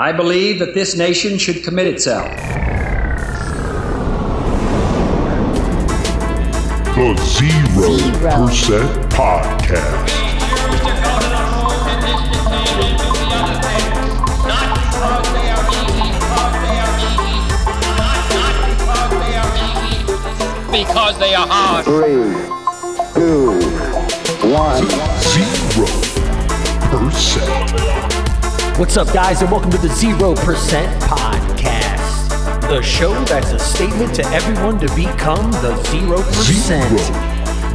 I believe that this nation should commit itself. The Zero, Zero. Percent Podcast. because they are hard. Three, two, one. Zero Percent. What's up, guys, and welcome to the Zero Percent Podcast, the show that's a statement to everyone to become the Zero Percent.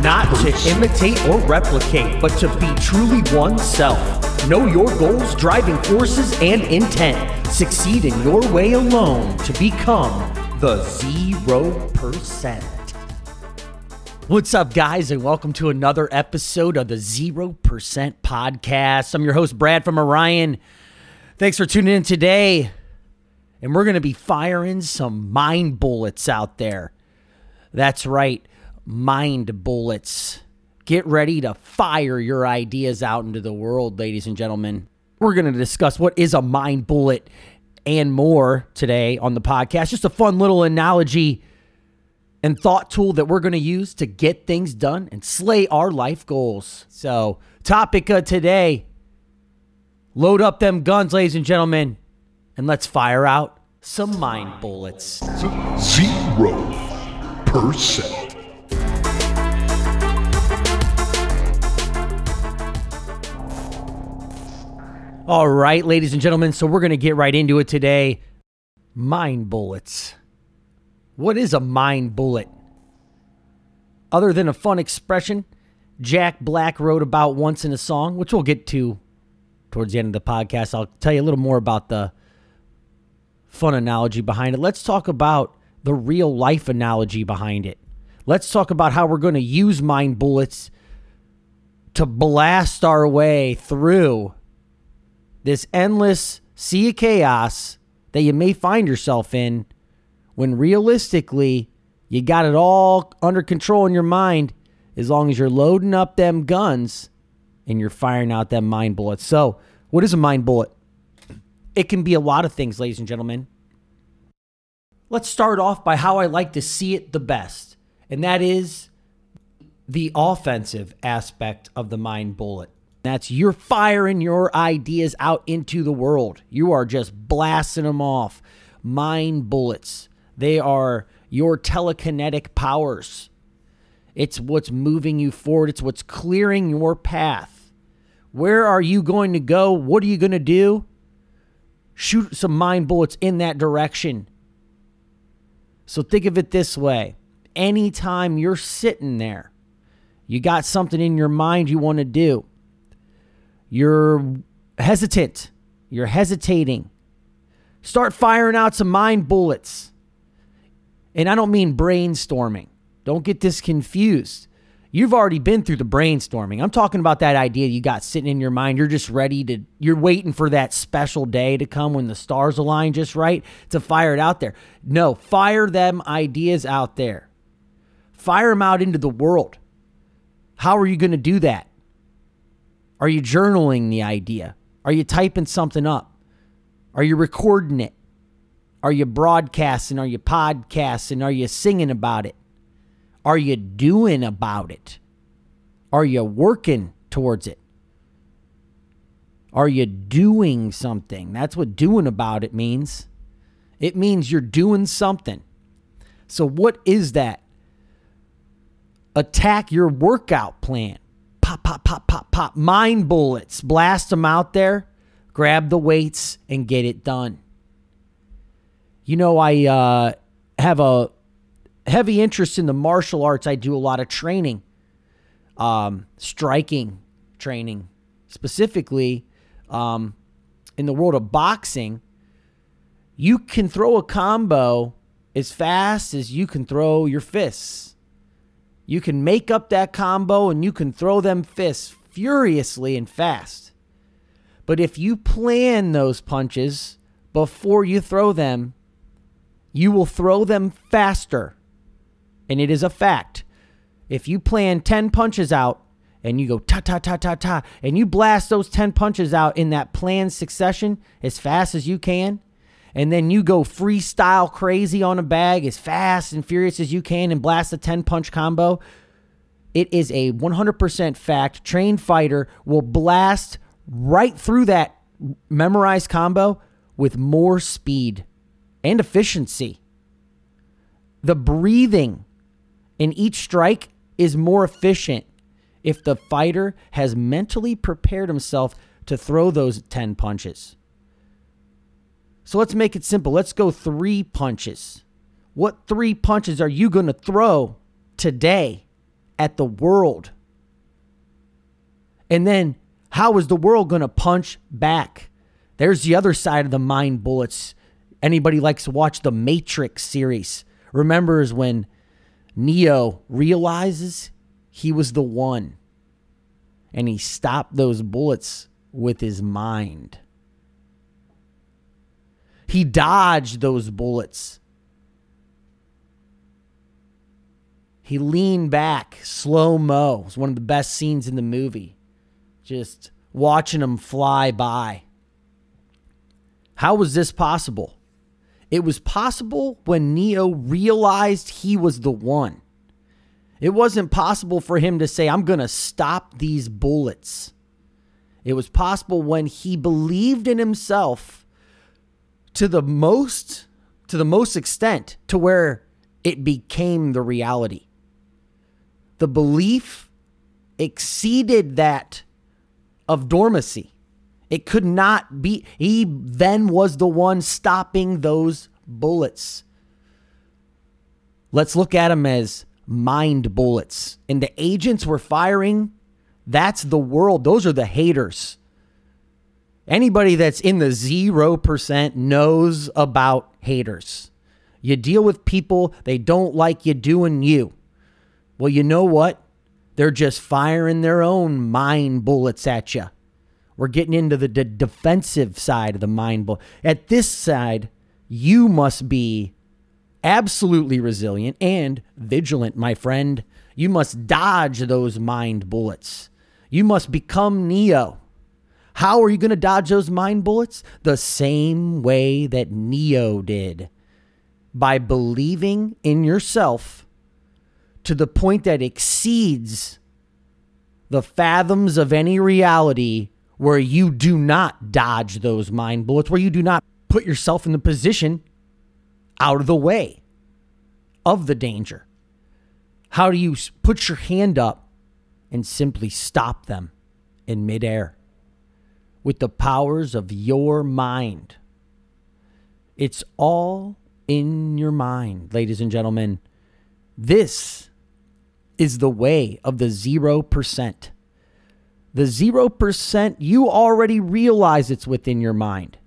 Not to imitate or replicate, but to be truly oneself. Know your goals, driving forces, and intent. Succeed in your way alone to become the Zero Percent. What's up, guys, and welcome to another episode of the Zero Percent Podcast. I'm your host, Brad from Orion. Thanks for tuning in today. And we're going to be firing some mind bullets out there. That's right, mind bullets. Get ready to fire your ideas out into the world, ladies and gentlemen. We're going to discuss what is a mind bullet and more today on the podcast. Just a fun little analogy and thought tool that we're going to use to get things done and slay our life goals. So, topic of today load up them guns, ladies and gentlemen, and let's fire out some mind bullets. Zero Percent. All right, ladies and gentlemen, so we're going to get right into it today. Mind bullets. What is a mind bullet? Other than a fun expression Jack Black wrote about once in a song, which we'll get to towards the end of the podcast. I'll tell you a little more about the fun analogy behind it. Let's talk about the real life analogy behind it. Let's talk about how we're going to use mind bullets to blast our way through this endless sea of chaos that you may find yourself in when realistically you got it all under control in your mind as long as you're loading up them guns and you're firing out them mind bullets. So, what is a mind bullet? It can be a lot of things, ladies and gentlemen. Let's start off by how I like to see it the best, and that is the offensive aspect of the mind bullet. That's you're firing your ideas out into the world. You are just blasting them off. Mind bullets. They are your telekinetic powers. It's what's moving you forward, it's what's clearing your path. Where are you going to go? What are you going to do? Shoot some mind bullets in that direction. So think of it this way anytime you're sitting there, you got something in your mind you want to do, you're hesitant, you're hesitating, start firing out some mind bullets. And I don't mean brainstorming. Don't get this confused. You've already been through the brainstorming. I'm talking about that idea you got sitting in your mind. You're just ready to, you're waiting for that special day to come when the stars align just right to fire it out there. No, fire them ideas out there. Fire them out into the world. How are you going to do that? Are you journaling the idea? Are you typing something up? Are you recording it? Are you broadcasting? Are you podcasting? Are you singing about it? Are you doing about it? Are you working towards it? Are you doing something? That's what doing about it means. It means you're doing something. So, what is that? Attack your workout plan. Pop, pop, pop, pop, pop. Mind bullets. Blast them out there. Grab the weights and get it done. You know, I uh, have a heavy interest in the martial arts. I do a lot of training, um, striking training, specifically um, in the world of boxing. You can throw a combo as fast as you can throw your fists. You can make up that combo and you can throw them fists furiously and fast. But if you plan those punches before you throw them, you will throw them faster. And it is a fact. If you plan 10 punches out and you go ta ta ta ta ta, and you blast those 10 punches out in that planned succession as fast as you can, and then you go freestyle crazy on a bag as fast and furious as you can and blast a 10 punch combo, it is a 100% fact. Trained fighter will blast right through that memorized combo with more speed and efficiency. The breathing in each strike is more efficient if the fighter has mentally prepared himself to throw those 10 punches. So let's make it simple. Let's go three punches. What three punches are you going to throw today at the world? And then how is the world going to punch back? There's the other side of the mind bullets. Anybody likes to watch the Matrix series remembers when Neo realizes he was the one and he stopped those bullets with his mind. He dodged those bullets. He leaned back, slow mo. It's one of the best scenes in the movie. Just watching them fly by. How was this possible? It was possible when Neo realized he was the one. It wasn't possible for him to say, I'm going to stop these bullets. It was possible when he believed in himself to the most to the most extent to where it became the reality. The belief exceeded that of dormancy. It could not be. He then was the one stopping those bullets. Let's look at them as mind bullets. And the agents were firing, that's the world. Those are the haters. Anybody that's in the 0% knows about haters. You deal with people, they don't like you doing you. Well, you know what? They're just firing their own mind bullets at you. We're getting into the defensive side of the mind bull. At this side, you must be absolutely resilient and vigilant, my friend. You must dodge those mind bullets. You must become Neo. How are you going to dodge those mind bullets? The same way that Neo did by believing in yourself to the point that exceeds the fathoms of any reality where you do not dodge those mind bullets, where you do not put yourself in the position out of the way of the danger. How do you put your hand up and simply stop them in midair with the powers of your mind? It's all in your mind, ladies and gentlemen. This is the way of the 0%. The 0%, you already realize it's within your mind.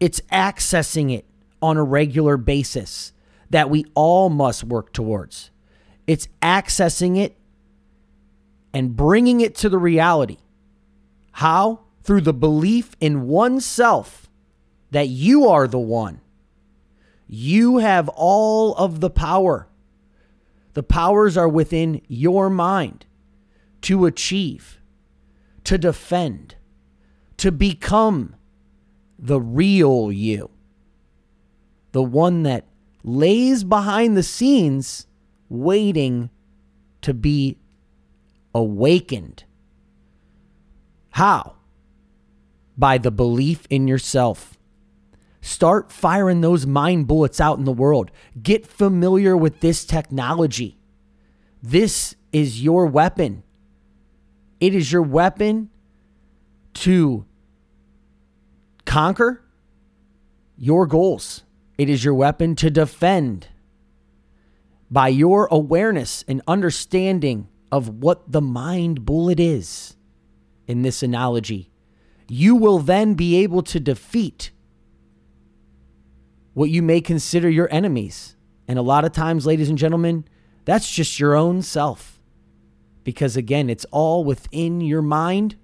It's accessing it on a regular basis that we all must work towards. It's accessing it and bringing it to the reality. How? Through the belief in oneself that you are the one. You have all of the power. The powers are within your mind to achieve to defend, to become the real you, the one that lays behind the scenes waiting to be awakened. How? By the belief in yourself. Start firing those mind bullets out in the world. Get familiar with this technology. This is your weapon. It is your weapon to conquer your goals. It is your weapon to defend by your awareness and understanding of what the mind bullet is in this analogy. You will then be able to defeat what you may consider your enemies. And a lot of times, ladies and gentlemen, that's just your own self because again, it's all within your mind.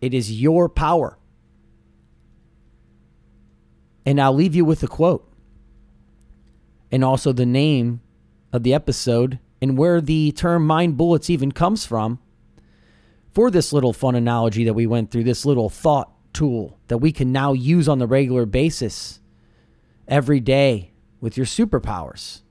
It is your power. And I'll leave you with a quote and also the name of the episode and where the term mind bullets even comes from. for this little fun analogy that we went through, this little thought tool that we can now use on the regular basis every day with your superpowers.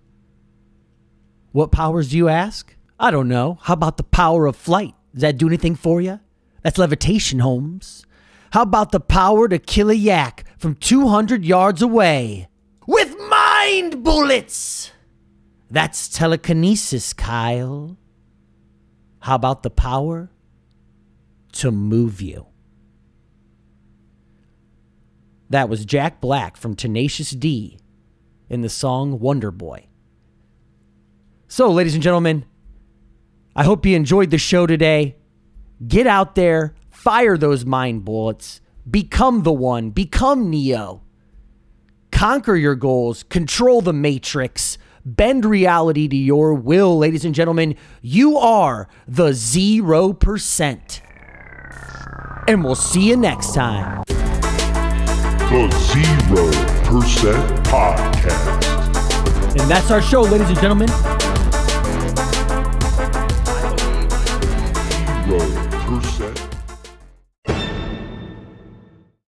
What powers do you ask? I don't know. How about the power of flight? Does that do anything for you? That's levitation, Holmes. How about the power to kill a yak from 200 yards away with mind bullets? That's telekinesis, Kyle. How about the power to move you? That was Jack Black from Tenacious D in the song Wonder Boy. So, ladies and gentlemen, I hope you enjoyed the show today. Get out there, fire those mind bullets, become the one, become Neo. Conquer your goals, control the matrix, bend reality to your will, ladies and gentlemen. You are the 0%. And we'll see you next time. The Zero Percent Podcast. And that's our show, ladies and gentlemen. road.